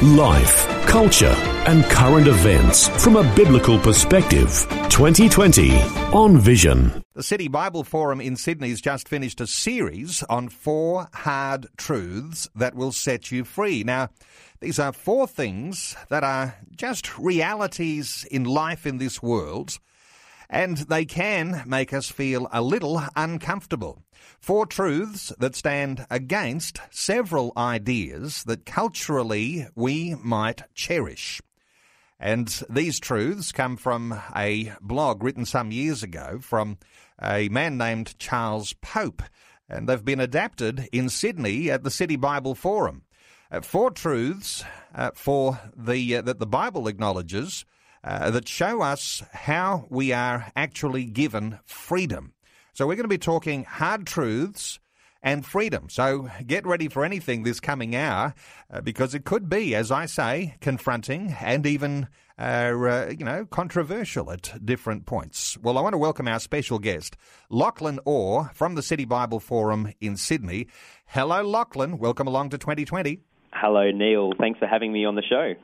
Life, culture, and current events from a biblical perspective. 2020 on Vision. The City Bible Forum in Sydney's just finished a series on four hard truths that will set you free. Now, these are four things that are just realities in life in this world, and they can make us feel a little uncomfortable. Four truths that stand against several ideas that culturally we might cherish. And these truths come from a blog written some years ago from a man named Charles Pope. And they've been adapted in Sydney at the City Bible Forum. Uh, four truths uh, for the uh, that the Bible acknowledges uh, that show us how we are actually given freedom. So we're going to be talking hard truths and freedom. So get ready for anything this coming hour uh, because it could be, as I say, confronting and even, uh, uh, you know, controversial at different points. Well, I want to welcome our special guest, Lachlan Orr from the City Bible Forum in Sydney. Hello, Lachlan. Welcome along to 2020. Hello, Neil. Thanks for having me on the show.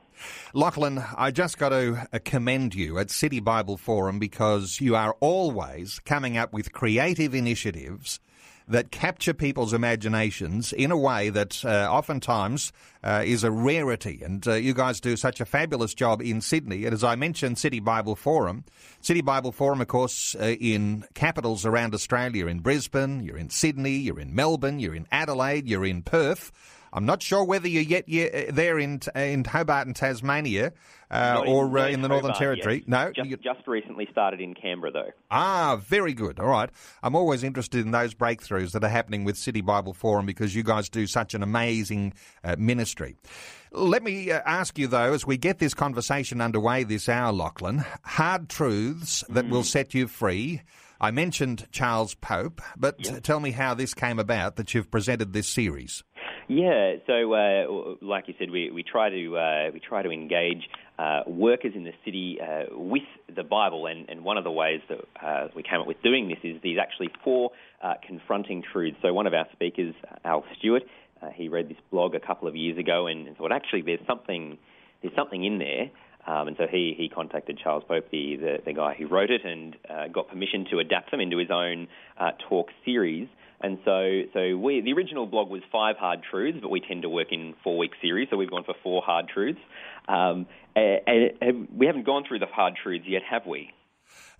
Lachlan, I just got to commend you at City Bible Forum because you are always coming up with creative initiatives that capture people's imaginations in a way that uh, oftentimes uh, is a rarity. And uh, you guys do such a fabulous job in Sydney. And as I mentioned, City Bible Forum, City Bible Forum, of course, uh, in capitals around Australia, You're in Brisbane, you're in Sydney, you're in Melbourne, you're in Adelaide, you're in Perth. I'm not sure whether you're yet, yet there in in Hobart and Tasmania uh, or in, uh, in the Northern Territory. Yet. No, just, just, recently started in Canberra though. Ah, very good. All right, I'm always interested in those breakthroughs that are happening with City Bible Forum because you guys do such an amazing uh, ministry. Let me uh, ask you though, as we get this conversation underway this hour, Lachlan, hard truths that mm. will set you free. I mentioned Charles Pope, but yep. tell me how this came about that you've presented this series. Yeah, so uh, like you said, we, we try to uh, we try to engage uh, workers in the city uh, with the Bible, and, and one of the ways that uh, we came up with doing this is these actually four uh, confronting truths. So one of our speakers, Al Stewart, he read this blog a couple of years ago and, and thought actually there's something there's something in there. Um, and so he, he contacted Charles Pope, the, the, the guy who wrote it, and got permission to adapt them into his own talk series. And so, so we, the original blog was five hard truths, but we tend to work in four week series, so we've gone for four hard truths. Um, and, and we haven't gone through the hard truths yet, have we?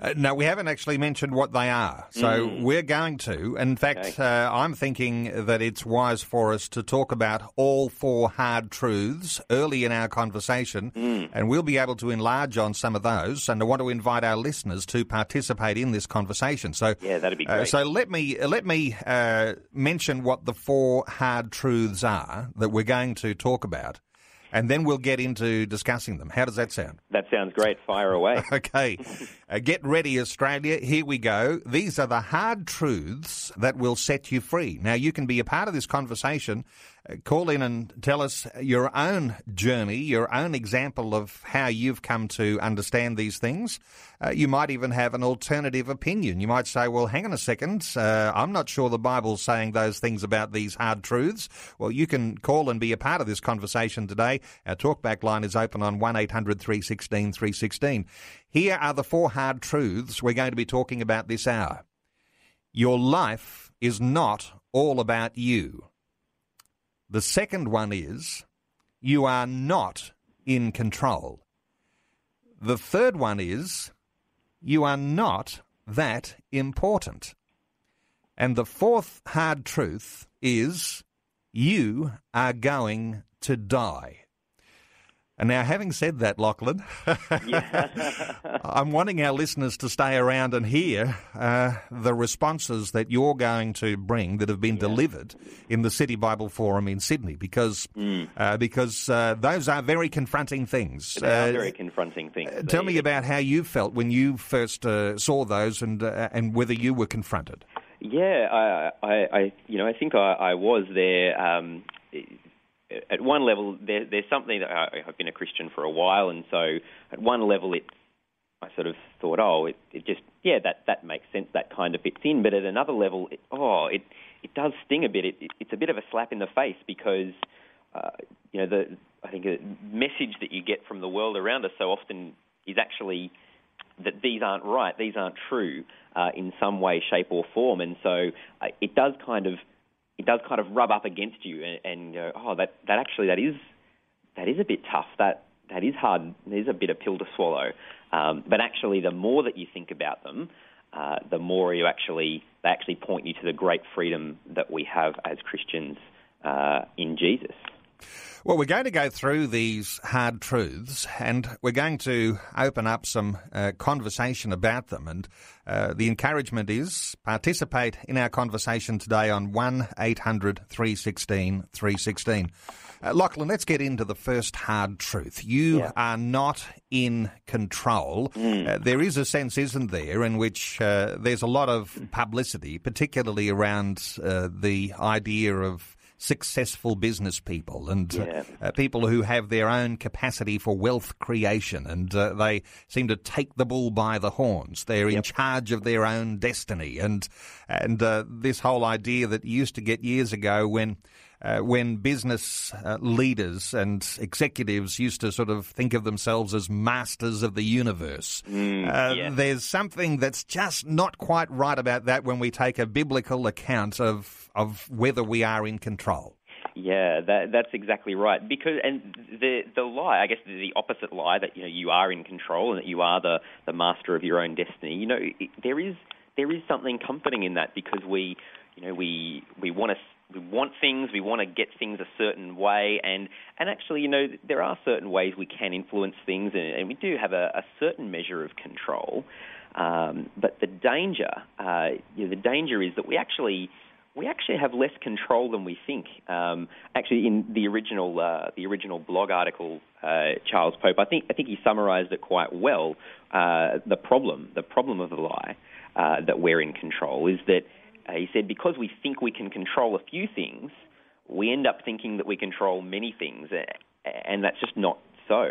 Uh, no, we haven't actually mentioned what they are. So mm. we're going to. In fact, okay. uh, I'm thinking that it's wise for us to talk about all four hard truths early in our conversation, mm. and we'll be able to enlarge on some of those. And I want to invite our listeners to participate in this conversation. So yeah, that'd be uh, great. Uh, so let me let me uh, mention what the four hard truths are that we're going to talk about and then we'll get into discussing them. How does that sound? That sounds great. Fire away. okay. Uh, get ready, Australia. Here we go. These are the hard truths that will set you free. Now, you can be a part of this conversation call in and tell us your own journey, your own example of how you've come to understand these things. Uh, you might even have an alternative opinion. You might say, well, hang on a second, uh, I'm not sure the Bible's saying those things about these hard truths. Well, you can call and be a part of this conversation today. Our talkback line is open on 800 316 316. Here are the four hard truths we're going to be talking about this hour. Your life is not all about you. The second one is you are not in control. The third one is you are not that important. And the fourth hard truth is you are going to die. And now, having said that, Lachlan, I'm wanting our listeners to stay around and hear uh, the responses that you're going to bring that have been yeah. delivered in the City Bible Forum in Sydney, because mm. uh, because uh, those are very confronting things. They are uh, very confronting things. Uh, tell me about how you felt when you first uh, saw those, and and whether you were confronted. Yeah, I, I, I, you know, I think I, I was there. Um, at one level, there, there's something that I, have been a Christian for a while, and so at one level, it I sort of thought, oh, it, it just yeah, that that makes sense, that kind of fits in. But at another level, it, oh, it it does sting a bit. It, it, it's a bit of a slap in the face because uh, you know the I think a message that you get from the world around us so often is actually that these aren't right, these aren't true uh, in some way, shape, or form, and so uh, it does kind of it does kind of rub up against you and, and go, oh, that, that actually that is that is a bit tough. That that is hard. There's a bit of pill to swallow. Um, but actually, the more that you think about them, uh, the more you actually they actually point you to the great freedom that we have as Christians uh, in Jesus. Well, we're going to go through these hard truths and we're going to open up some uh, conversation about them. And uh, the encouragement is participate in our conversation today on 1 800 316 316. Uh, Lachlan, let's get into the first hard truth. You yeah. are not in control. Mm. Uh, there is a sense, isn't there, in which uh, there's a lot of publicity, particularly around uh, the idea of successful business people and uh, yeah. uh, people who have their own capacity for wealth creation and uh, they seem to take the bull by the horns. They're yep. in charge of their own destiny and and uh, this whole idea that used to get years ago when uh, when business uh, leaders and executives used to sort of think of themselves as masters of the universe. Mm, uh, yeah. There's something that's just not quite right about that when we take a biblical account of of whether we are in control. Yeah, that, that's exactly right. Because and the the lie, I guess, the opposite lie that you know you are in control and that you are the the master of your own destiny. You know, it, there is there is something comforting in that because we you know we we want to we want things, we want to get things a certain way, and and actually, you know, there are certain ways we can influence things, and, and we do have a, a, certain measure of control. Um, but the danger, uh, you know, the danger is that we actually we actually have less control than we think. Um, actually, in the original uh, the original blog article, uh, Charles Pope, I think I think he summarised it quite well. Uh, the problem, the problem of the lie uh, that we're in control is that uh, he said, because we think we can control a few things, we end up thinking that we control many things, and that's just not so.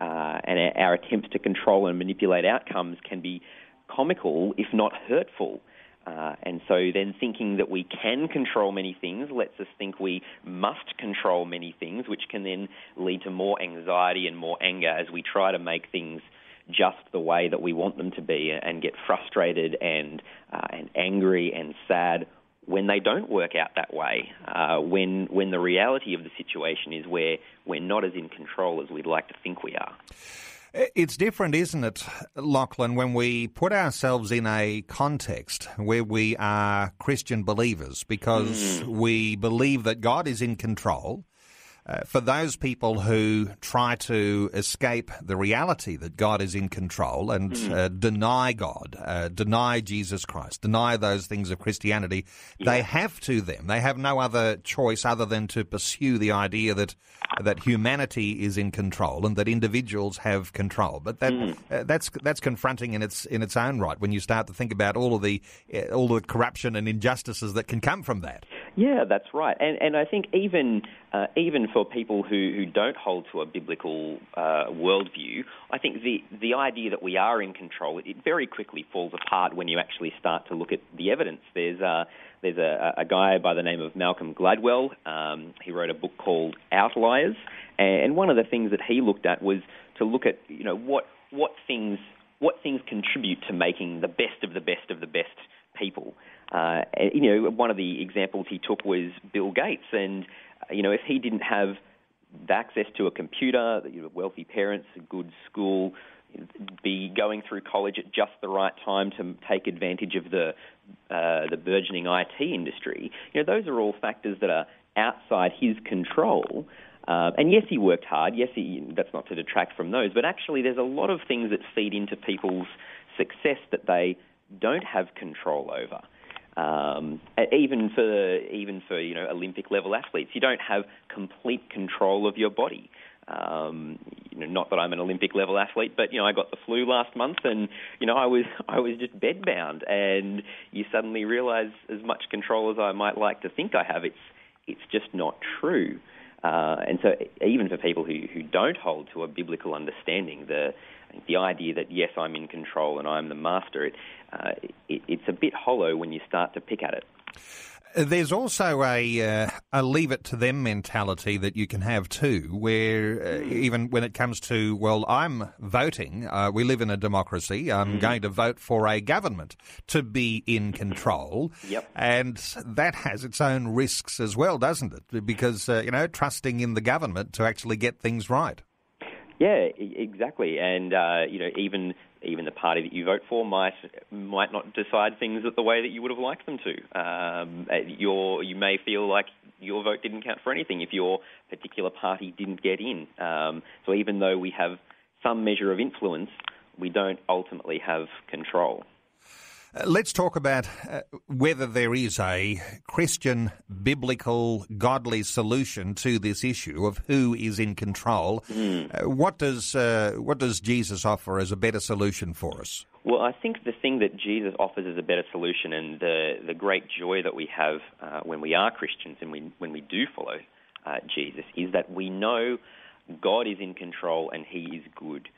Uh, and our attempts to control and manipulate outcomes can be comical, if not hurtful. Uh, and so then thinking that we can control many things lets us think we must control many things, which can then lead to more anxiety and more anger as we try to make things just the way that we want them to be and get frustrated and, uh, and angry and sad when they don't work out that way, uh, when, when the reality of the situation is where we're not as in control as we'd like to think we are. It's different, isn't it, Lachlan, when we put ourselves in a context where we are Christian believers because mm. we believe that God is in control uh, for those people who try to escape the reality that God is in control and mm. uh, deny God, uh, deny Jesus Christ, deny those things of Christianity, yeah. they have to them. They have no other choice other than to pursue the idea that that humanity is in control and that individuals have control. But that mm. that's that's confronting in its in its own right when you start to think about all of the uh, all the corruption and injustices that can come from that. Yeah, that's right. And and I think even uh, even for people who, who don't hold to a biblical uh, worldview, I think the, the idea that we are in control, it, very quickly falls apart when you actually start to look at the evidence. There's, uh, there's a, a guy by the name of Malcolm Gladwell. Um, he wrote a book called Outliers, and one of the things that he looked at was to look at, you know, what, what things what things contribute to making the best of the best of the best people. Uh, you know, one of the examples he took was Bill Gates, and you know, if he didn't have access to a computer, you know, wealthy parents, a good school, be going through college at just the right time to take advantage of the uh, the burgeoning IT industry. You know, those are all factors that are outside his control. Uh, and yes, he worked hard. Yes, he, that's not to detract from those. But actually, there's a lot of things that feed into people's success that they don't have control over. Um, even for even for you know Olympic level athletes, you don't have complete control of your body. Um, you know, not that I'm an Olympic level athlete, but you know, I got the flu last month, and you know, I was I was just bedbound, and you suddenly realise as much control as I might like to think I have, it's it's just not true. Uh, and so, even for people who, who don't hold to a biblical understanding, the the idea that yes, I'm in control and I'm the master, it, uh, it, it's a bit hollow when you start to pick at it. There's also a uh, a leave it to them mentality that you can have too, where uh, hmm. even when it comes to well, I'm voting. Uh, we live in a democracy. I'm mm. going to vote for a government to be in control. Yep. And that has its own risks as well, doesn't it? Because uh, you know, trusting in the government to actually get things right. Yeah, exactly. And uh, you know, even even the party that you vote for might might not decide things the way that you would have liked them to. Um, uh, your you may feel like your vote didn't count for anything if your particular party didn't get in. Um, so even though we have some measure of influence, we don't ultimately have control. Uh, let's talk about uh, whether there is a Christian, biblical, godly solution to this issue of who is in control. Mm. Uh, what does uh, what does Jesus offer as a better solution for us? Well, I think the thing that Jesus offers as a better solution, and the the great joy that we have uh, when we are Christians and we, when we do follow uh, Jesus, is that we know God is in control and He is good.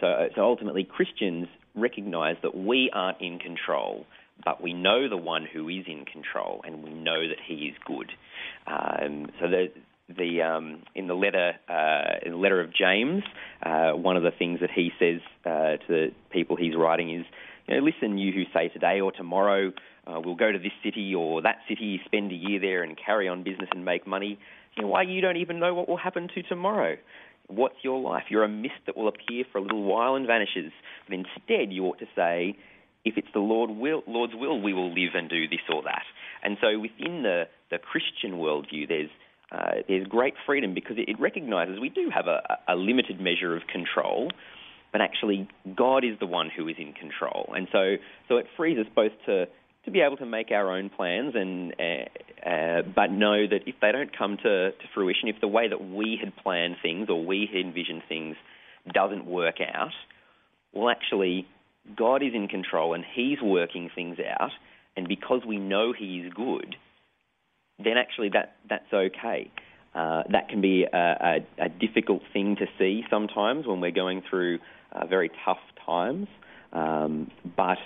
so, so ultimately, Christians recognize that we aren't in control, but we know the one who is in control, and we know that he is good. Um, so the the um, in the letter uh, in the letter of James, uh, one of the things that he says uh, to the people he's writing is, you know, listen, you who say today or tomorrow uh, we'll go to this city or that city, spend a year there and carry on business and make money. You know, why you don't even know what will happen to tomorrow? What's your life? You're a mist that will appear for a little while and vanishes. But instead, you ought to say, if it's the Lord will, Lord's will, we will live and do this or that. And so within the, the Christian worldview, there's, uh, there's great freedom because it, it recognises we do have a, a limited measure of control, but actually God is the one who is in control. And so, so it frees us both to to be able to make our own plans and uh, uh, but know that if they don't come to, to fruition, if the way that we had planned things or we had envisioned things doesn't work out, well, actually, God is in control and He's working things out, and because we know He is good, then actually that that's okay. Uh, that can be a, a, a, difficult thing to see sometimes when we're going through uh, very tough times, um, but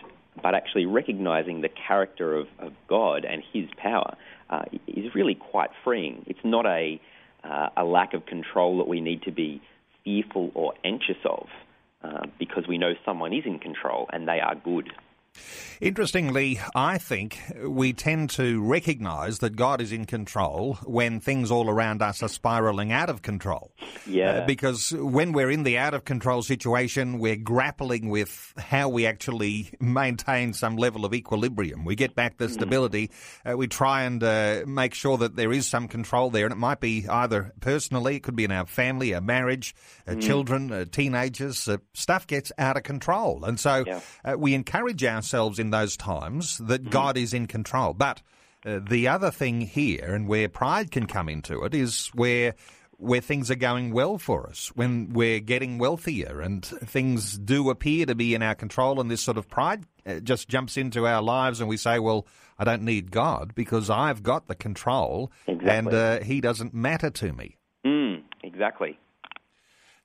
but actually recognizing the character of, of God and His power uh, is really quite freeing. It's not a, uh, a lack of control that we need to be fearful or anxious of uh, because we know someone is in control and they are good. Interestingly, I think we tend to recognise that God is in control when things all around us are spiralling out of control. Yeah. Uh, because when we're in the out of control situation, we're grappling with how we actually maintain some level of equilibrium. We get back the mm. stability. Uh, we try and uh, make sure that there is some control there. And it might be either personally, it could be in our family, our marriage, mm. children, uh, teenagers. Uh, stuff gets out of control. And so yeah. we encourage ourselves ourselves in those times that mm. God is in control. But uh, the other thing here, and where pride can come into it, is where where things are going well for us, when we're getting wealthier and things do appear to be in our control, and this sort of pride uh, just jumps into our lives, and we say, "Well, I don't need God because I've got the control, exactly. and uh, He doesn't matter to me." Mm, exactly.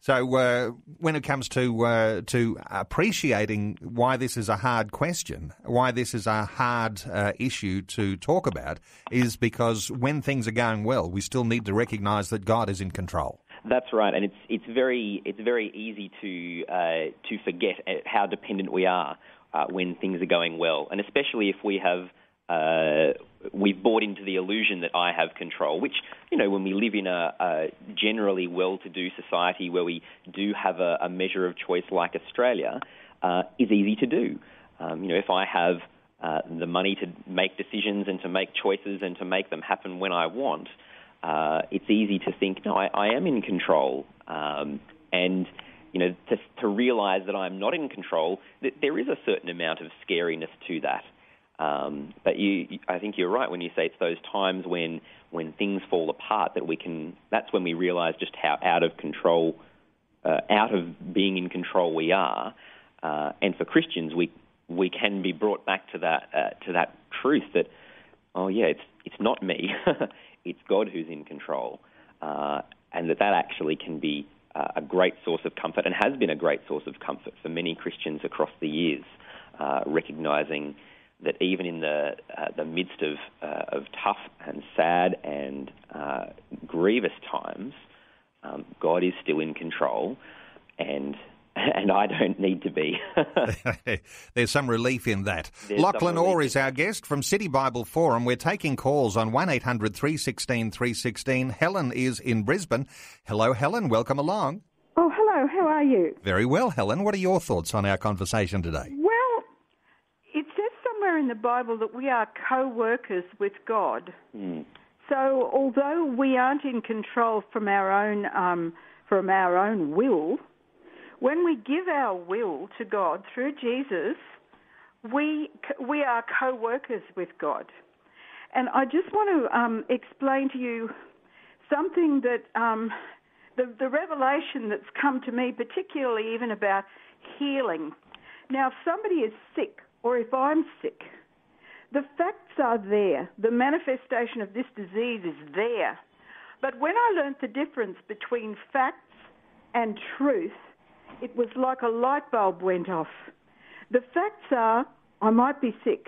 So uh, when it comes to uh, to appreciating why this is a hard question, why this is a hard uh, issue to talk about, is because when things are going well, we still need to recognise that God is in control. That's right, and it's it's very it's very easy to uh, to forget how dependent we are uh, when things are going well, and especially if we have uh, we've bought into the illusion that I have control, which, you know, when we live in a, a generally well to do society where we do have a, a measure of choice like Australia, uh, is easy to do. Um, you know, if I have uh, the money to make decisions and to make choices and to make them happen when I want, uh, it's easy to think, no, I, I am in control. Um, and, you know, to, to realize that I'm not in control, that there is a certain amount of scariness to that. Um, but you, I think you're right when you say it's those times when, when things fall apart that we can, that's when we realize just how out of control, uh, out of being in control we are. Uh, and for Christians, we, we can be brought back to that, uh, to that truth that, oh yeah, it's, it's not me. it's God who's in control, uh, and that that actually can be uh, a great source of comfort and has been a great source of comfort for many Christians across the years, uh, recognizing that even in the uh, the midst of uh, of tough and sad and uh, grievous times, um, God is still in control, and and I don't need to be. There's some relief in that. There's Lachlan Orr is our guest from City Bible Forum. We're taking calls on 1800 316 316. Helen is in Brisbane. Hello, Helen. Welcome along. Oh, hello. How are you? Very well, Helen. What are your thoughts on our conversation today? Well, it says somewhere in the Bible that we are co workers with God. Mm. So, although we aren't in control from our own, um, from our own will, when we give our will to God through Jesus, we, we are co workers with God. And I just want to um, explain to you something that um, the, the revelation that's come to me, particularly even about healing. Now, if somebody is sick, or if I'm sick, the facts are there. The manifestation of this disease is there. But when I learnt the difference between facts and truth, it was like a light bulb went off. The facts are, I might be sick,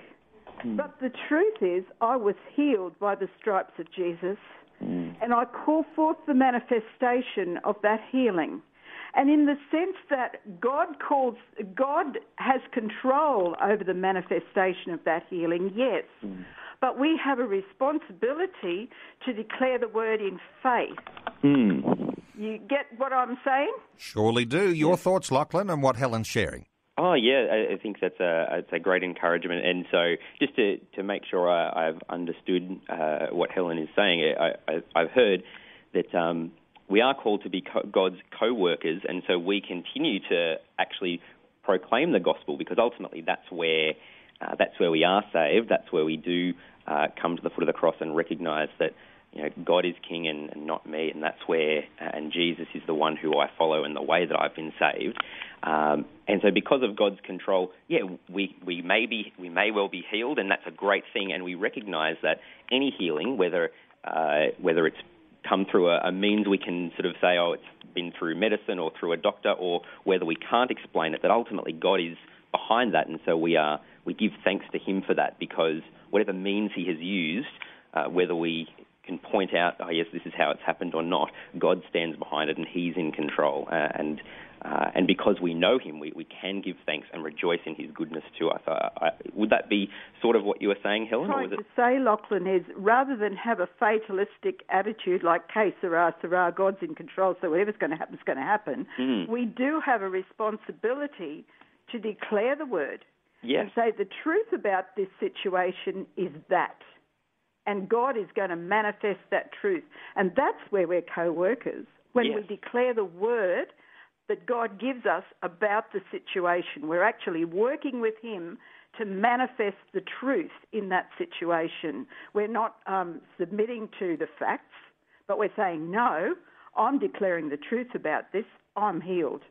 mm. but the truth is, I was healed by the stripes of Jesus, mm. and I call forth the manifestation of that healing. And in the sense that God calls, God has control over the manifestation of that healing, yes. Mm. But we have a responsibility to declare the word in faith. Mm. You get what I'm saying? Surely do. Your thoughts, Lachlan, and what Helen's sharing. Oh yeah, I think that's a it's a great encouragement. And so, just to to make sure I, have understood uh, what Helen is saying, I, have heard that um, we are called to be co- God's co-workers, and so we continue to actually proclaim the gospel because ultimately that's where uh, that's where we are saved. That's where we do uh, come to the foot of the cross and recognise that you know, God is king and, and not me, and that's where, uh, and Jesus is the one who I follow and the way that I've been saved. Um, and so, because of God's control, yeah, we, we may be, we may well be healed, and that's a great thing. And we recognise that any healing, whether uh, whether it's come through a, a means we can sort of say, oh, it's been through medicine or through a doctor, or whether we can't explain it, that ultimately God is behind that, and so we are we give thanks to Him for that because whatever means He has used, uh, whether we can point out, oh yes, this is how it's happened or not. God stands behind it and He's in control. Uh, and uh, and because we know Him, we, we can give thanks and rejoice in His goodness to us. Uh, I, would that be sort of what you were saying, Helen? Trying to say, Lachlan, is rather than have a fatalistic attitude like, "Que sera, sera, God's in control, so whatever's going to happen is going to happen," mm. we do have a responsibility to declare the word yes. and say the truth about this situation is that and God is going to manifest that truth. And that's where we're co workers, when yes. we declare the word that God gives us about the situation. We're actually working with Him to manifest the truth in that situation. We're not um, submitting to the facts, but we're saying, no, I'm declaring the truth about this. I'm healed.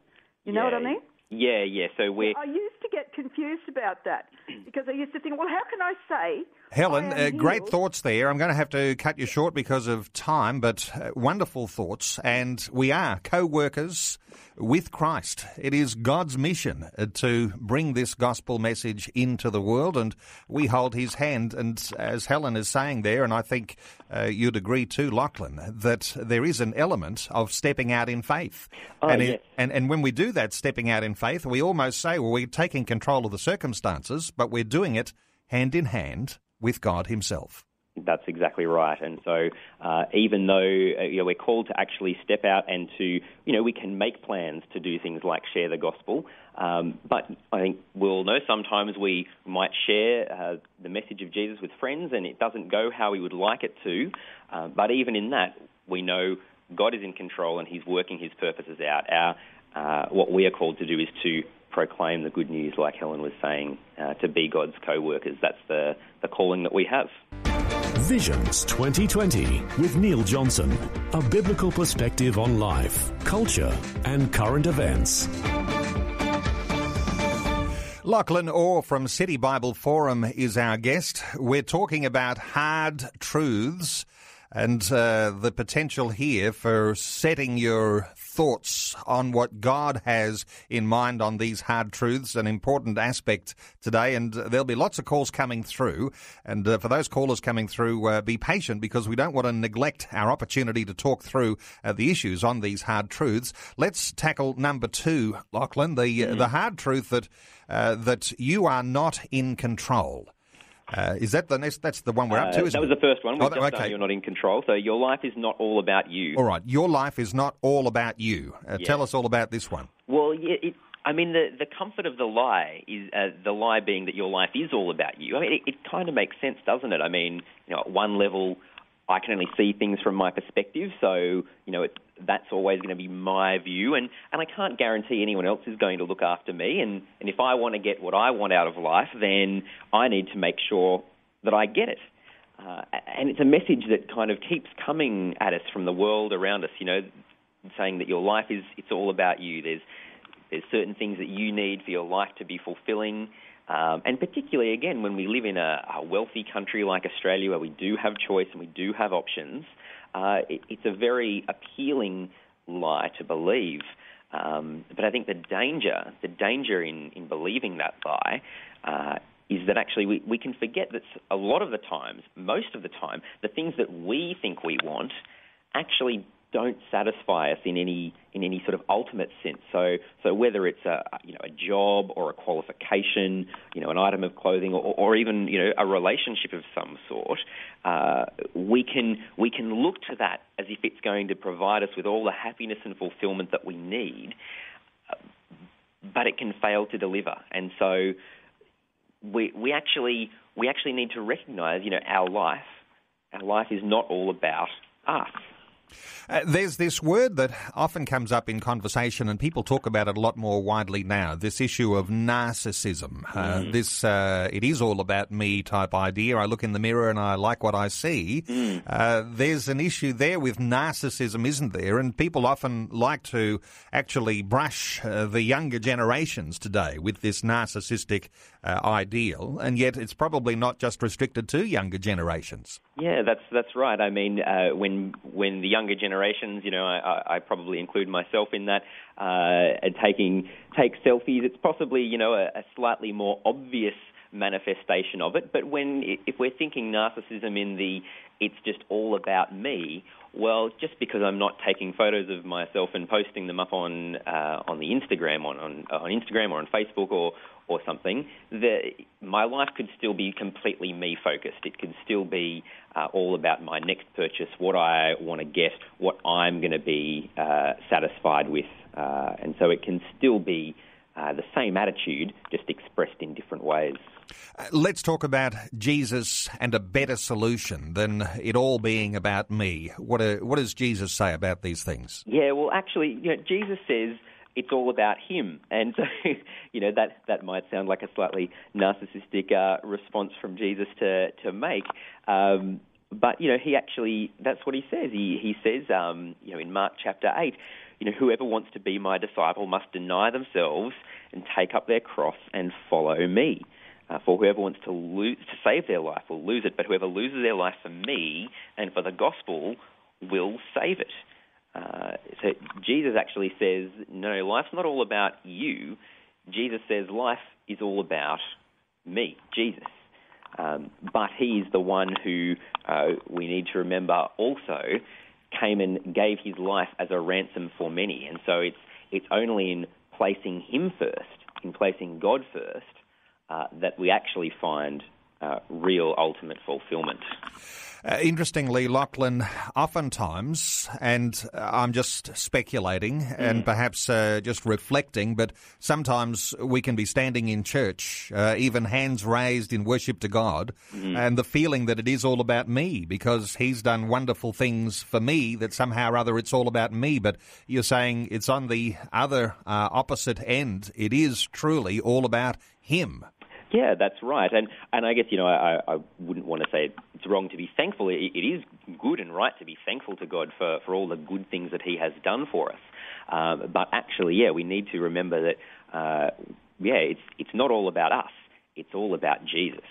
You know yeah. what I mean? Yeah, yeah. So we. I used to get confused about that because I used to think, well, how can I say Helen, uh, great thoughts there. I'm going to have to cut you short because of time, but uh, wonderful thoughts. And we are co workers with Christ. It is God's mission to bring this gospel message into the world, and we hold his hand. And as Helen is saying there, and I think uh, you'd agree too, Lachlan, that there is an element of stepping out in faith. Oh, and, yes. it, and, and when we do that, stepping out in faith, we almost say, well, we're taking control of the circumstances, but we're doing it hand in hand with God Himself. That's exactly right. And so, uh, even though uh, you know, we're called to actually step out and to, you know, we can make plans to do things like share the gospel, Um, but I think we'll know sometimes we might share uh, the message of Jesus with friends and it doesn't go how we would like it to. Uh, but even in that, we know God is in control and He's working His purposes out. Our, uh, what we are called to do is to proclaim the good news, like Helen was saying, uh, to be God's co workers. That's the, the calling that we have. Visions 2020 with Neil Johnson. A biblical perspective on life, culture, and current events. Lachlan Orr from City Bible Forum is our guest. We're talking about hard truths and uh, the potential here for setting your thoughts on what God has in mind on these hard truths, an important aspect today. And there'll be lots of calls coming through. And uh, for those callers coming through, uh, be patient because we don't want to neglect our opportunity to talk through uh, the issues on these hard truths. Let's tackle number two, Lachlan, the mm-hmm. the hard truth that uh, that you are not in control. Uh, is that the next? That's the one we're up to. Uh, that was it? the first one. Oh, okay. You're not in control. So your life is not all about you. All right. Your life is not all about you. Uh, yeah. Tell us all about this one. Well, yeah, it, I mean, the the comfort of the lie is uh, the lie being that your life is all about you. I mean, it, it kind of makes sense, doesn't it? I mean, you know, at one level, I can only see things from my perspective, so you know it, that's always going to be my view, and, and I can't guarantee anyone else is going to look after me. And, and if I want to get what I want out of life, then I need to make sure that I get it. Uh, and it's a message that kind of keeps coming at us from the world around us. You know, saying that your life is it's all about you. There's there's certain things that you need for your life to be fulfilling. Um, and particularly, again, when we live in a, a, wealthy country like Australia where we do have choice and we do have options, uh, it, it's a very appealing lie to believe. Um, but I think the danger, the danger in, in believing that lie, uh, is that actually we, we can forget that a lot of the times, most of the time, the things that we think we want actually don't satisfy us in any in any sort of ultimate sense. So so whether it's a you know a job or a qualification, you know an item of clothing, or, or even you know a relationship of some sort, uh, we can we can look to that as if it's going to provide us with all the happiness and fulfillment that we need, but it can fail to deliver. And so we we actually we actually need to recognise you know our life our life is not all about us. Uh, there's this word that often comes up in conversation, and people talk about it a lot more widely now. This issue of narcissism. Uh, mm. This uh, it is all about me type idea. I look in the mirror and I like what I see. Mm. Uh, there's an issue there with narcissism, isn't there? And people often like to actually brush uh, the younger generations today with this narcissistic uh, ideal, and yet it's probably not just restricted to younger generations. Yeah, that's that's right. I mean, when when the younger generations, you know, I, I probably include myself in that, uh, taking take selfies. It's possibly you know a, a slightly more obvious manifestation of it. But when if we're thinking narcissism in the it's just all about me, well, just because I'm not taking photos of myself and posting them up on uh, on the Instagram on, on on Instagram or on Facebook or or something, the, my life could still be completely me focused. It could still be uh, all about my next purchase, what I want to get, what I'm going to be uh, satisfied with, uh, and so it can still be uh, the same attitude, just expressed in different ways. Uh, let's talk about Jesus and a better solution than it all being about me. What, uh, what does Jesus say about these things? Yeah, well, actually, you know, Jesus says it's all about him. And so, you know, that, that might sound like a slightly narcissistic uh, response from Jesus to, to make. Um, but, you know, he actually, that's what he says. He, he says, um, you know, in Mark chapter 8, you know, whoever wants to be my disciple must deny themselves and take up their cross and follow me. Uh, for whoever wants to lose, to save their life will lose it, but whoever loses their life for me and for the gospel will save it. Uh, so Jesus actually says, no, life's not all about you. Jesus says life is all about me, Jesus. Um, but he's the one who uh, we need to remember also came and gave his life as a ransom for many. And so it's it's only in placing him first, in placing God first, uh, that we actually find uh, real ultimate fulfillment. Uh, interestingly, Lachlan, oftentimes, and uh, I'm just speculating mm. and perhaps uh, just reflecting, but sometimes we can be standing in church, uh, even hands raised in worship to God, mm. and the feeling that it is all about me because He's done wonderful things for me, that somehow or other it's all about me. But you're saying it's on the other uh, opposite end. It is truly all about Him. Yeah, that's right. And and I guess you know I, I wouldn't want to say it's wrong to be thankful. It, it is good and right to be thankful to God for for all the good things that He has done for us. Um, but actually, yeah, we need to remember that uh, yeah, it's it's not all about us. It's all about Jesus.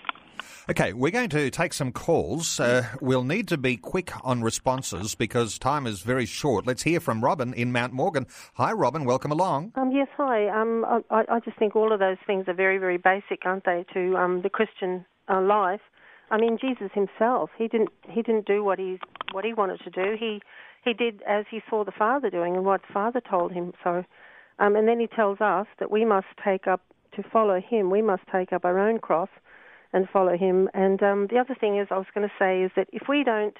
Okay, we're going to take some calls. Uh, we'll need to be quick on responses because time is very short. Let's hear from Robin in Mount Morgan. Hi, Robin. Welcome along. Um, yes, hi. Um, I, I, just think all of those things are very, very basic, aren't they, to um, the Christian uh, life? I mean, Jesus himself, he didn't he didn't do what he what he wanted to do. He he did as he saw the Father doing and what the Father told him. So, um, and then he tells us that we must take up to follow him. We must take up our own cross and follow him. And um, the other thing is, I was going to say, is that if we don't,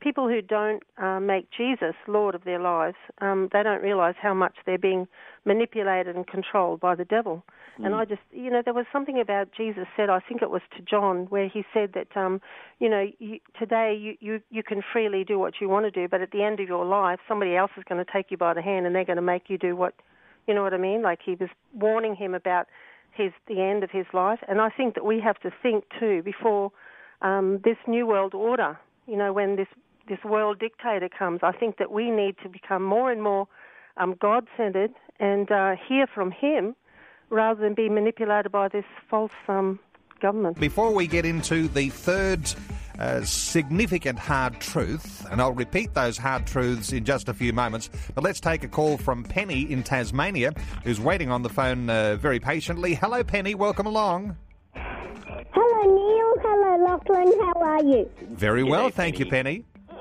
people who don't uh, make Jesus Lord of their lives, um, they don't realize how much they're being manipulated and controlled by the devil. Mm. And I just, you know, there was something about Jesus said, I think it was to John, where he said that, um, you know, you, today you, you, you can freely do what you want to do, but at the end of your life, somebody else is going to take you by the hand and they're going to make you do what, you know what I mean? Like he was warning him about his the end of his life. And I think that we have to think too before um, this new world order. You know, when this this world dictator comes, I think that we need to become more and more um, God centered and uh, hear from Him rather than be manipulated by this false um, government. Before we get into the third uh, significant hard truth, and I'll repeat those hard truths in just a few moments. But let's take a call from Penny in Tasmania, who's waiting on the phone uh, very patiently. Hello, Penny. Welcome along. Hello, Neil. Hello, Lachlan. How are you? Very well, thank you, Penny.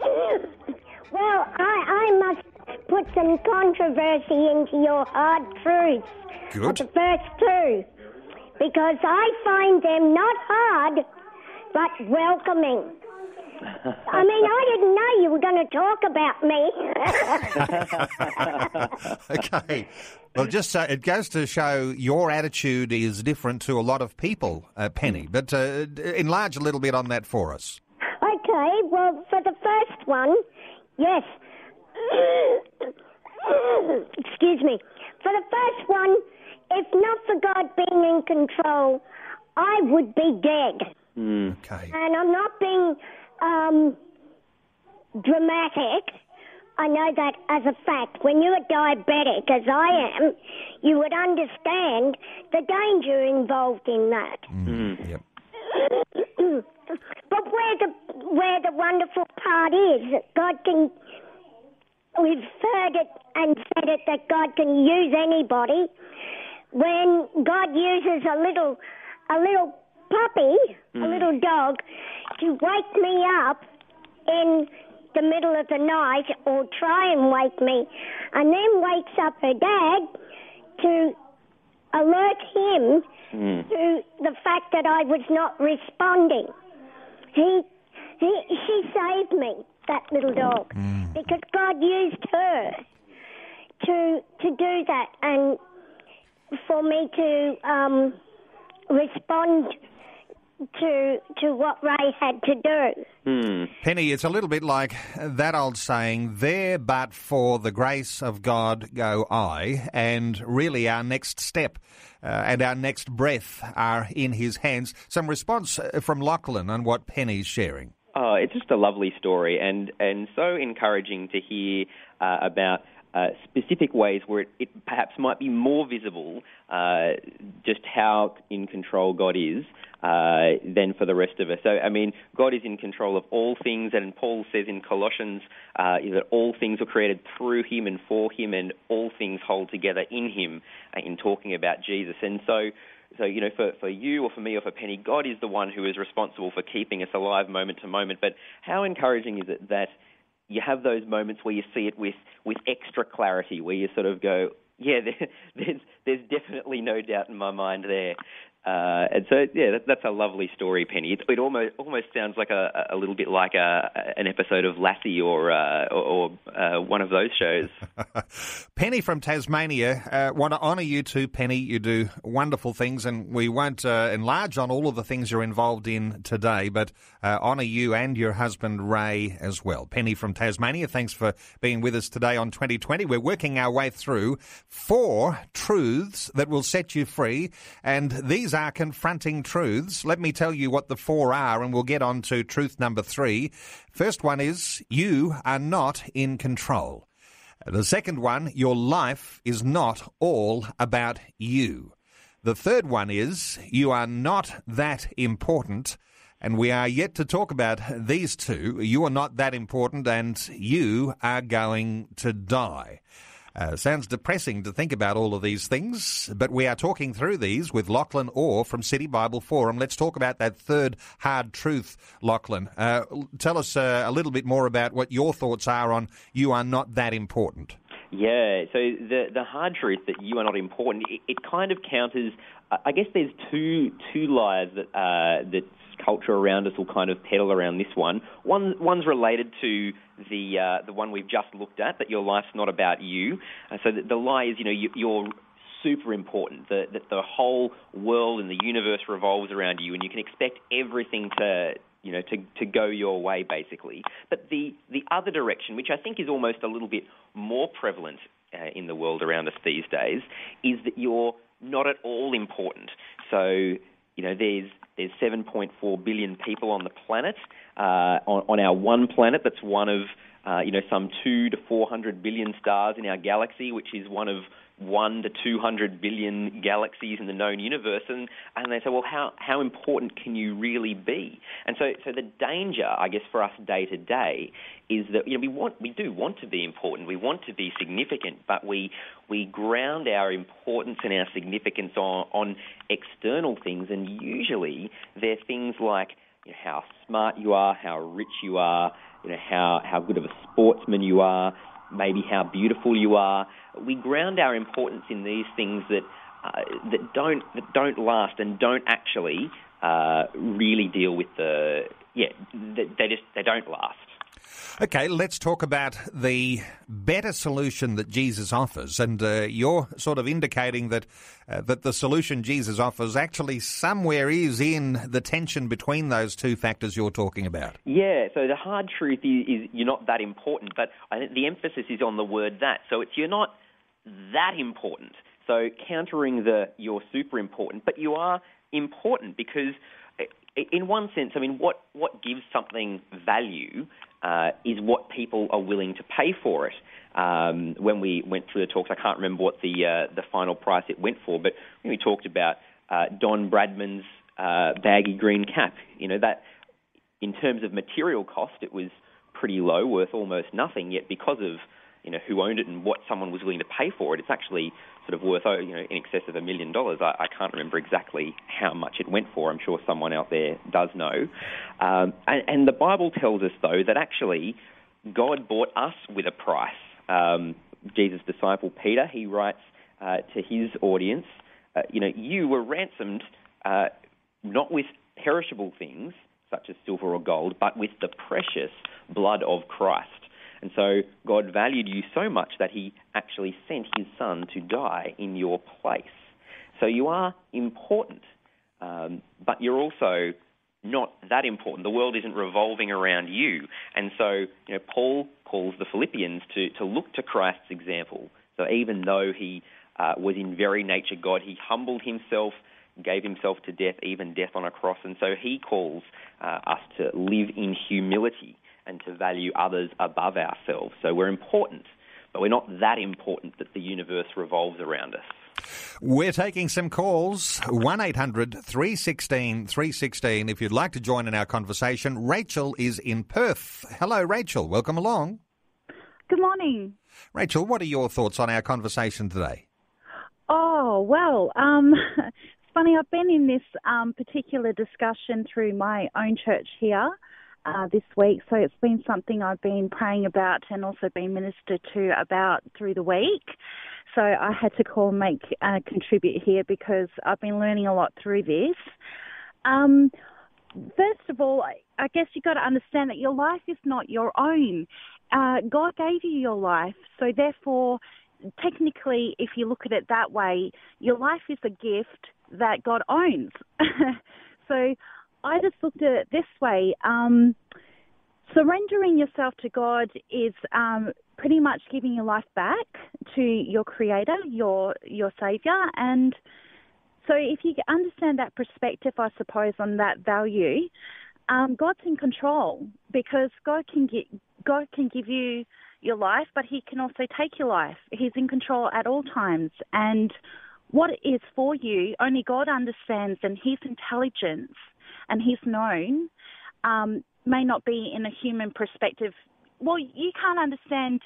well, I, I must put some controversy into your hard truths. Good. The first two. Because I find them not hard, but welcoming. I mean, I didn't know you were going to talk about me. okay. Well, just so it goes to show your attitude is different to a lot of people, uh, Penny. But uh, enlarge a little bit on that for us. Okay. Well, for the first one, yes. Excuse me. For the first one, if not for God being in control, I would be dead. Mm. Okay. And I'm not being um, dramatic. I know that as a fact. When you're diabetic, as I am, you would understand the danger involved in that. Mm. Yep. but where the where the wonderful part is, God can. We've heard it and said it that God can use anybody. When God uses a little a little puppy, mm. a little dog, to wake me up in the middle of the night or try and wake me, and then wakes up her dad to alert him mm. to the fact that I was not responding. He, he, she saved me, that little dog, mm. because God used her to to do that and for me to um, respond to to what Ray had to do. Hmm. Penny, it's a little bit like that old saying, there but for the grace of God go I, and really our next step uh, and our next breath are in his hands. Some response uh, from Lachlan on what Penny's sharing. Oh, it's just a lovely story and, and so encouraging to hear uh, about uh, specific ways where it, it, perhaps might be more visible uh, just how in control God is uh, than for the rest of us. So, I mean, God is in control of all things, and Paul says in Colossians uh, that all things were created through Him and for Him, and all things hold together in Him. Uh, in talking about Jesus, and so. So, you know, for, for you or for me or for Penny, God is the one who is responsible for keeping us alive moment to moment. But how encouraging is it that you have those moments where you see it with, with extra clarity, where you sort of go, yeah, there, there's, there's definitely no doubt in my mind there. Uh, and so, yeah, that, that's a lovely story, Penny. It, it almost almost sounds like a, a little bit like a, an episode of Lassie or uh, or, or uh, one of those shows. Penny from Tasmania, uh, want to honour you too, Penny. You do wonderful things, and we won't uh, enlarge on all of the things you're involved in today, but uh, honour you and your husband Ray as well. Penny from Tasmania, thanks for being with us today on 2020. We're working our way through four truths that will set you free, and these are confronting truths. Let me tell you what the four are, and we'll get on to truth number three. First one is you are not in control. The second one, your life is not all about you. The third one is you are not that important. And we are yet to talk about these two. You are not that important, and you are going to die. Uh, sounds depressing to think about all of these things, but we are talking through these with Lachlan Orr from City Bible Forum. Let's talk about that third hard truth, Lachlan. Uh, tell us uh, a little bit more about what your thoughts are on you are not that important. Yeah, so the the hard truth that you are not important, it, it kind of counters. I guess there's two two lies that uh, that culture around us will kind of peddle around this one. One one's related to the uh, the one we've just looked at that your life's not about you. Uh, so the, the lie is, you know, you, you're super important. That the, the whole world and the universe revolves around you, and you can expect everything to you know to to go your way basically. But the the other direction, which I think is almost a little bit more prevalent uh, in the world around us these days, is that you're not at all important. So you know there's there's 7.4 billion people on the planet. Uh, on, on, our one planet, that's one of uh, you know some two to 400 billion stars in our galaxy, which is one of one to 200 billion galaxies in the known universe. And, and they say, well, how, how important can you really be? And so, so the danger, I guess, for us day to day is that you know, we, want, we do want to be important, we want to be significant, but we, we ground our importance and our significance on, on external things. And usually they're things like you know, how smart you are, how rich you are, you know, how, how good of a sportsman you are, maybe how beautiful you are. We ground our importance in these things that uh, that don't that don't last and don't actually uh, really deal with the yeah they, they just they don't last. Okay, let's talk about the better solution that Jesus offers, and uh, you're sort of indicating that uh, that the solution Jesus offers actually somewhere is in the tension between those two factors you're talking about. Yeah, so the hard truth is, is you're not that important, but I think the emphasis is on the word that. So it's you're not that important. So countering the you're super important, but you are important because in one sense, I mean, what, what gives something value uh, is what people are willing to pay for it. Um, when we went through the talks, I can't remember what the uh, the final price it went for, but when we talked about uh, Don Bradman's uh, baggy green cap. You know that in terms of material cost, it was pretty low, worth almost nothing. Yet because of you know who owned it and what someone was willing to pay for it, it's actually sort of worth you know in excess of a million dollars. I, I can't remember exactly how much it went for. I'm sure someone out there does know. Um, and, and the Bible tells us though that actually God bought us with a price. Um, Jesus' disciple Peter he writes uh, to his audience, uh, you know, you were ransomed uh, not with perishable things such as silver or gold, but with the precious blood of Christ. And so God valued you so much that he actually sent his son to die in your place. So you are important, um, but you're also not that important. The world isn't revolving around you. And so, you know, Paul calls the Philippians to, to look to Christ's example. So even though he uh, was in very nature God, he humbled himself, gave himself to death, even death on a cross. And so he calls uh, us to live in humility and to value others above ourselves. So we're important, but we're not that important that the universe revolves around us. We're taking some calls. 1 800 316 316. If you'd like to join in our conversation, Rachel is in Perth. Hello, Rachel. Welcome along. Good morning. Rachel, what are your thoughts on our conversation today? Oh, well, um, it's funny. I've been in this um, particular discussion through my own church here. Uh, this week. So it's been something I've been praying about and also been ministered to about through the week. So I had to call and make uh, contribute here because I've been learning a lot through this. Um, first of all, I guess you've got to understand that your life is not your own. Uh, God gave you your life, so therefore, technically, if you look at it that way, your life is a gift that God owns. so I just looked at it this way. Um, surrendering yourself to God is um, pretty much giving your life back to your Creator, your your Savior, and so if you understand that perspective, I suppose, on that value, um, God's in control because God can get God can give you your life, but He can also take your life. He's in control at all times, and what is for you, only God understands, and His intelligence and he's known um, may not be in a human perspective. Well, you can't understand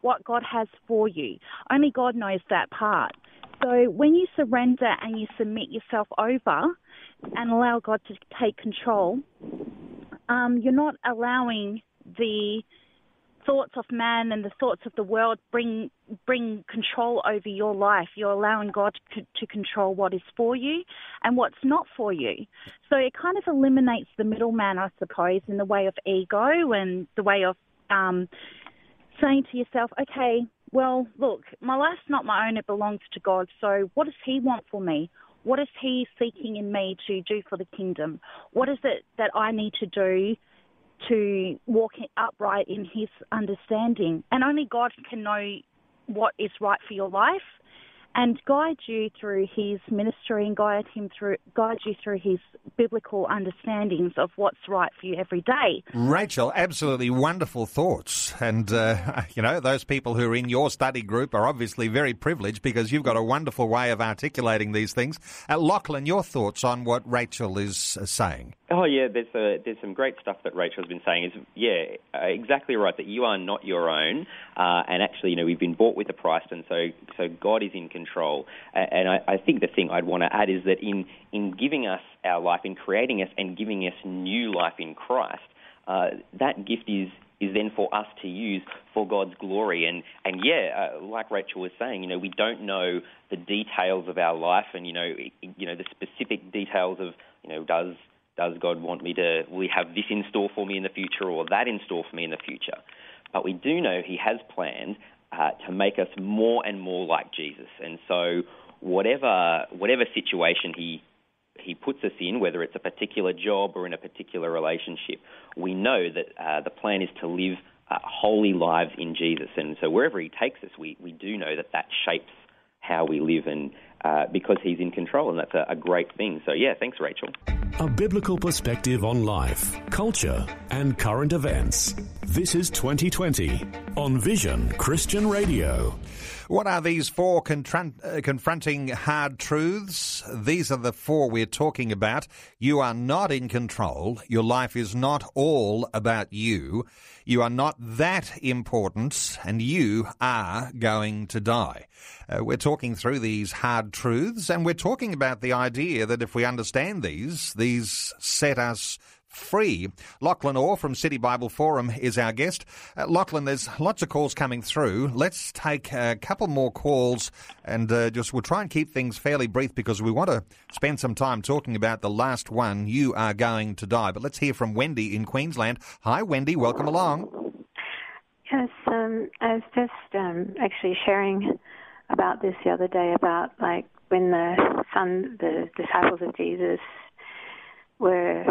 what God has for you. Only God knows that part. So when you surrender and you submit yourself over and allow God to take control, um, you're not allowing the thoughts of man and the thoughts of the world bring bring control over your life. You're allowing God to, to, control what is for you and what's not for you. So it kind of eliminates the middleman, I suppose, in the way of ego and the way of um, saying to yourself, okay, well, look, my life's not my own, it belongs to God. So what does He want for me? What is He seeking in me to do for the kingdom? What is it that I need to do to walk upright in His understanding? And only God can know what is right for your life and guide you through his ministry and guide him through guide you through his biblical understandings of what's right for you every day. Rachel, absolutely wonderful thoughts, and uh, you know those people who are in your study group are obviously very privileged because you've got a wonderful way of articulating these things. Uh, Lachlan, your thoughts on what Rachel is uh, saying? Oh yeah, there's a, there's some great stuff that Rachel's been saying. Is yeah, uh, exactly right. That you are not your own, uh, and actually, you know, we've been bought with a price, and so so God is in control. And I, I think the thing I'd want to add is that in in giving us our life, in creating us and giving us new life in Christ, uh, that gift is is then for us to use for God's glory. And and yeah, uh, like Rachel was saying, you know, we don't know the details of our life, and you know, you know, the specific details of you know, does does God want me to, we have this in store for me in the future or that in store for me in the future? But we do know He has planned uh, to make us more and more like Jesus. And so, whatever, whatever situation He he puts us in, whether it's a particular job or in a particular relationship, we know that uh, the plan is to live uh, holy lives in Jesus. And so wherever He takes us, we, we do know that that shapes how we live and uh, because he's in control, and that's a, a great thing. So, yeah, thanks, Rachel. A biblical perspective on life, culture, and current events. This is 2020 on Vision Christian Radio. What are these four uh, confronting hard truths? These are the four we're talking about. You are not in control. Your life is not all about you. You are not that important, and you are going to die. Uh, we're talking through these hard truths, and we're talking about the idea that if we understand these, these set us free. Lachlan Orr from City Bible Forum is our guest. Uh, Lachlan, there's lots of calls coming through. Let's take a couple more calls and uh, just we'll try and keep things fairly brief because we want to spend some time talking about the last one, You Are Going to Die. But let's hear from Wendy in Queensland. Hi, Wendy. Welcome along. Yes, um, I was just um, actually sharing about this the other day about like when the son, the disciples of Jesus were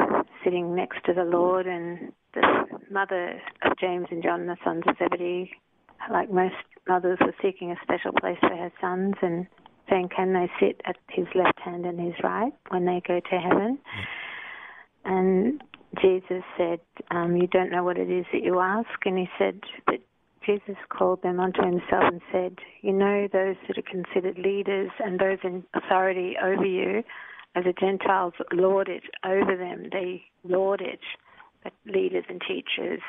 sitting next to the Lord, and the mother of James and John, the sons of Zebedee, like most mothers, was seeking a special place for her sons and saying, Can they sit at his left hand and his right when they go to heaven? And Jesus said, um, You don't know what it is that you ask. And he said, But Jesus called them unto himself and said, You know, those that are considered leaders and those in authority over you the Gentiles lord it over them. They lord it, leaders and teachers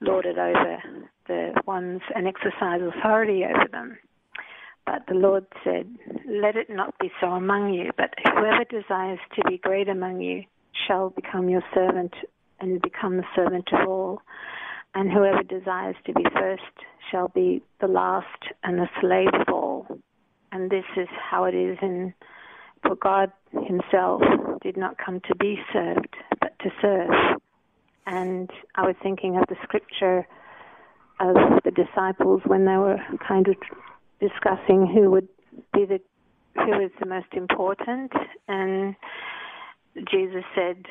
lord it over the ones and exercise authority over them. But the Lord said, Let it not be so among you, but whoever desires to be great among you shall become your servant and become the servant of all. And whoever desires to be first shall be the last and the slave of all. And this is how it is in for God himself did not come to be served, but to serve. And I was thinking of the scripture of the disciples when they were kind of discussing who would be the who is the most important and Jesus said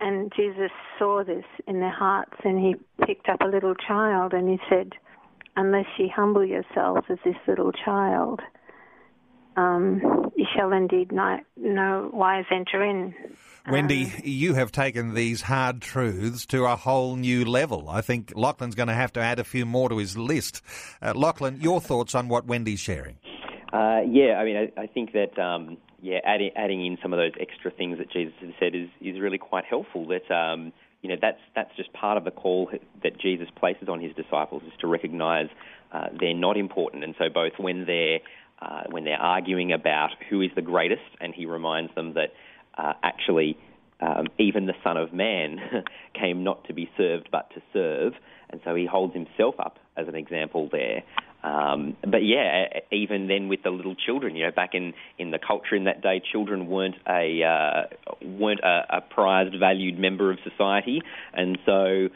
and Jesus saw this in their hearts and he picked up a little child and he said unless ye humble yourselves as this little child um, you shall indeed not no wise enter in Wendy, Um, you have taken these hard truths to a whole new level. I think Lachlan's going to have to add a few more to his list. Uh, Lachlan, your thoughts on what Wendy's sharing? Uh, yeah, I mean, I, I think that um, yeah, adding adding in some of those extra things that Jesus has said is is really quite helpful. That um, you know that's that's just part of the call that Jesus places on his disciples is to recognise uh, they're not important, and so both when they're uh, when they're arguing about who is the greatest, and he reminds them that uh, actually um, even the Son of Man came not to be served but to serve, and so he holds himself up as an example there. Um, but yeah, even then with the little children, you know, back in, in the culture in that day, children weren't a uh, weren't a, a prized, valued member of society, and so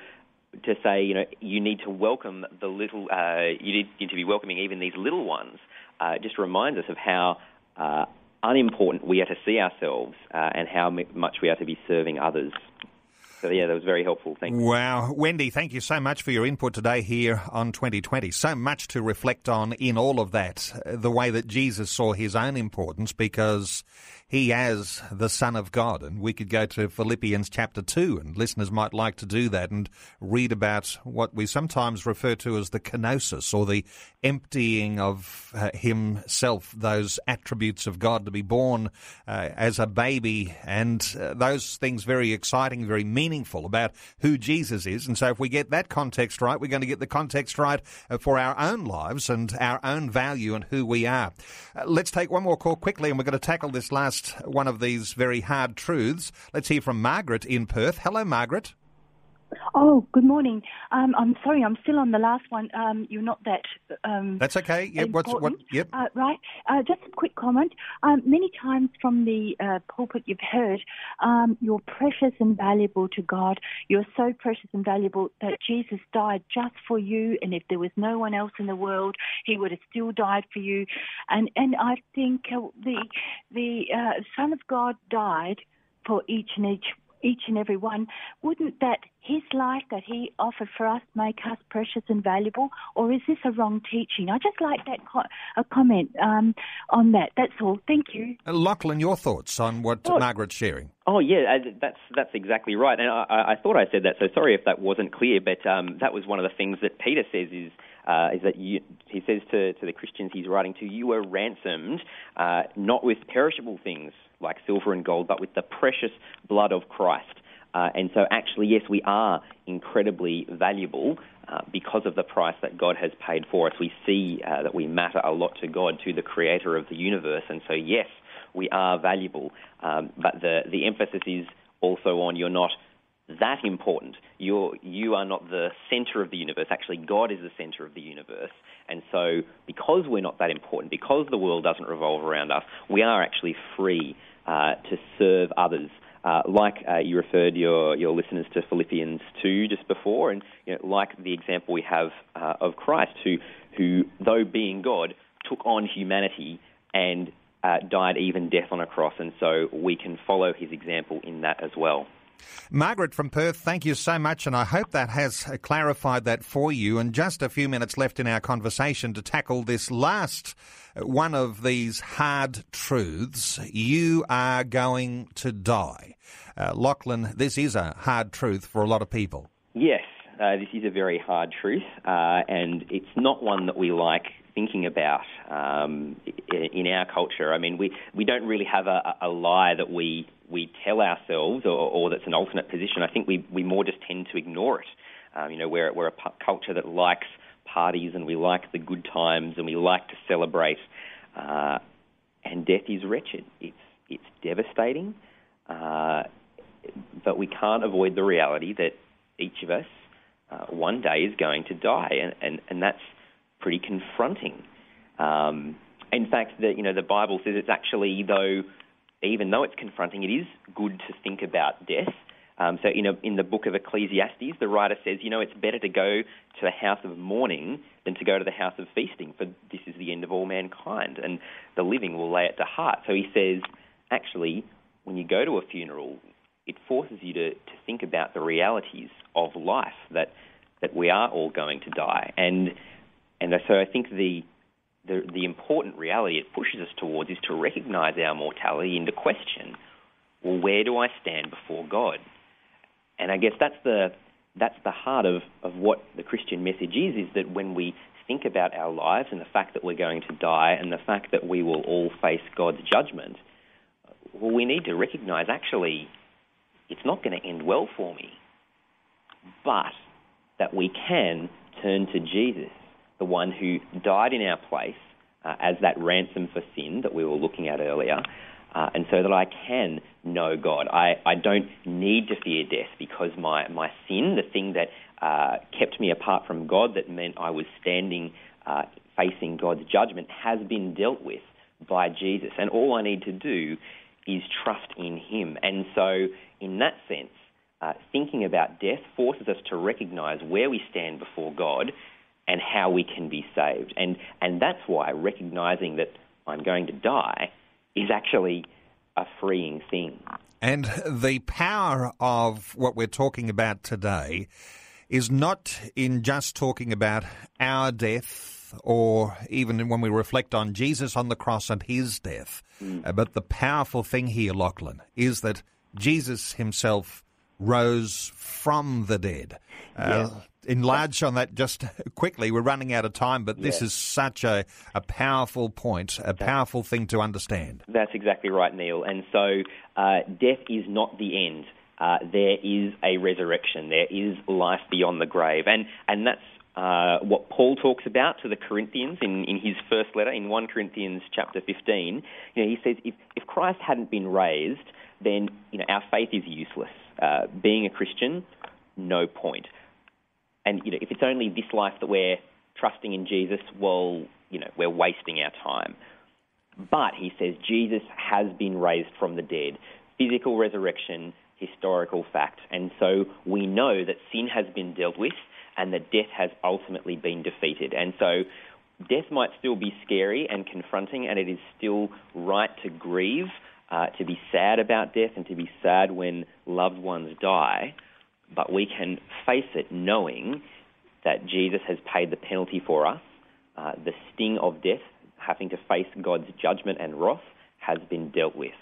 to say, you know, you need to welcome the little, uh, you need, need to be welcoming even these little ones, uh, just reminds us of how uh, unimportant we are to see ourselves uh, and how much we are to be serving others. So yeah, that was very helpful. Thank you. Wow. Wendy, thank you so much for your input today here on 2020. So much to reflect on in all of that. uh, The way that Jesus saw his own importance because he as the Son of God. And we could go to Philippians chapter 2 and listeners might like to do that and read about what we sometimes refer to as the kenosis or the emptying of uh, himself, those attributes of God to be born uh, as a baby and uh, those things very exciting, very meaningful about who Jesus is. And so if we get that context right, we're going to get the context right uh, for our own lives and our own value and who we are. Uh, let's take one more call quickly and we're going to tackle this last one of these very hard truths. Let's hear from Margaret in Perth. Hello, Margaret. Oh, good morning. Um, I'm sorry, I'm still on the last one. Um, you're not that. Um, That's okay. Yep. What's what? Yep. Uh, right. Uh, just a quick comment. Um, many times from the uh, pulpit you've heard, um, you're precious and valuable to God. You're so precious and valuable that Jesus died just for you, and if there was no one else in the world, He would have still died for you. And and I think uh, the the uh, Son of God died for each and each each and every one, wouldn't that his life that he offered for us make us precious and valuable, or is this a wrong teaching? I just like that co- a comment um, on that. That's all. Thank you. Uh, Lachlan, your thoughts on what Oh. Margaret's sharing? Oh yeah, uh, that's that's exactly right. And I, I I thought I said that, so sorry if that wasn't clear. But um, that was one of the things that Peter says is uh, is that you, he says to to the Christians he's writing to, you were ransomed uh, not with perishable things like silver and gold, but with the precious blood of Christ. Uh, and so, actually, yes, we are incredibly valuable uh, because of the price that God has paid for us. We see uh, that we matter a lot to God, to the Creator of the universe. And so, yes, we are valuable. Um, but the, the emphasis is also on you're not that important. You're, you are not the center of the universe. Actually, God is the center of the universe. And so, because we're not that important, because the world doesn't revolve around us, we are actually free uh, to serve others. Uh, like uh, you referred your, your listeners to Philippians 2 just before, and you know, like the example we have uh, of Christ, who, who, though being God, took on humanity and uh, died even death on a cross. And so we can follow his example in that as well. Margaret from Perth, thank you so much, and I hope that has clarified that for you. And just a few minutes left in our conversation to tackle this last uh, one of these hard truths. You are going to die. Uh, Lachlan, this is a hard truth for a lot of people. Yes, uh, this is a very hard truth, uh, and it's not one that we like thinking about um, in our culture. I mean, we, we don't really have a, a lie that we we tell ourselves, or, or that's an alternate position. I think we, we more just tend to ignore it. Um, you know, we're we're a culture that likes parties and we like the good times and we like to celebrate. Uh, and death is wretched. It's it's devastating. Uh, but we can't avoid the reality that each of us uh, one day is going to die, and, and, and that's pretty confronting. Um, in fact, the, you know, the Bible says it's actually, though, even though it's confronting, it is good to think about death. Um, so in, a, in the book of Ecclesiastes, the writer says, you know, it's better to go to the house of mourning than to go to the house of feasting, for this is the end of all mankind, and the living will lay it to heart. So he says, actually, when you go to a funeral, it forces you to, to think about the realities of life, that, that we are all going to die. And, and so I think the, the, the important reality it pushes us towards is to recognize our mortality and to question, well, where do I stand before God? And I guess that's the that's the heart of, of what the Christian message is, is that when we think about our lives and the fact that we're going to die and the fact that we will all face God's judgment, well, we need to recognize actually it's not going to end well for me, but that we can turn to Jesus, the one who died in our place uh, as that ransom for sin that we were looking at earlier, uh, and so that I can know God. I, I don't need to fear death because my, my sin, the thing that uh, kept me apart from God, that meant I was standing uh, facing God's judgment, has been dealt with by Jesus. And all I need to do is trust in Him. And so, in that sense, uh, thinking about death forces us to recognize where we stand before God and how we can be saved. And, and that's why recognizing that I'm going to die is actually a freeing thing. And the power of what we're talking about today is not in just talking about our death or even when we reflect on Jesus on the cross and his death. Mm. but the powerful thing here, Lachlan, is that Jesus himself rose from the dead. Uh, enlarge on that just quickly. We're running out of time, but this is such a, a powerful point, a powerful thing to understand. That's exactly right, Neil. And so uh, death is not the end. Uh, there is a resurrection. There is life beyond the grave. And, and that's uh, what Paul talks about to the Corinthians in, in his first letter, in 1 Corinthians chapter 15. You know, he says, if, if Christ hadn't been raised, then you know, our faith is useless. Uh, being a Christian, no point. And you know, if it's only this life that we're trusting in Jesus, well, you know, we're wasting our time. But he says Jesus has been raised from the dead, physical resurrection, historical fact, and so we know that sin has been dealt with and that death has ultimately been defeated. And so death might still be scary and confronting, and it is still right to grieve, uh, to be sad about death, and to be sad when loved ones die but we can face it knowing that Jesus has paid the penalty for us. Uh, the sting of death, having to face God's judgment and wrath, has been dealt with.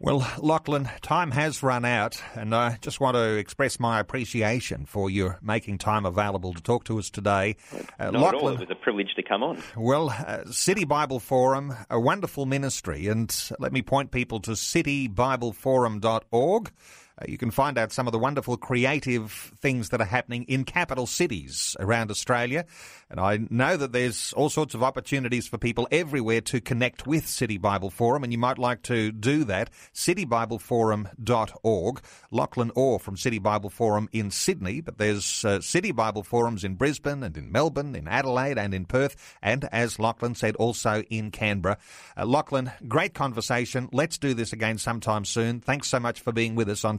Well, Lachlan, time has run out, and I just want to express my appreciation for your making time available to talk to us today. Uh, Not Lachlan, at all. It was a privilege to come on. Well, uh, City Bible Forum, a wonderful ministry, and let me point people to citybibleforum.org. Uh, you can find out some of the wonderful creative things that are happening in capital cities around Australia. And I know that there's all sorts of opportunities for people everywhere to connect with City Bible Forum, and you might like to do that. CityBibleForum.org. Lachlan Orr from City Bible Forum in Sydney, but there's uh, City Bible Forums in Brisbane and in Melbourne, in Adelaide and in Perth, and as Lachlan said, also in Canberra. Uh, Lachlan, great conversation. Let's do this again sometime soon. Thanks so much for being with us on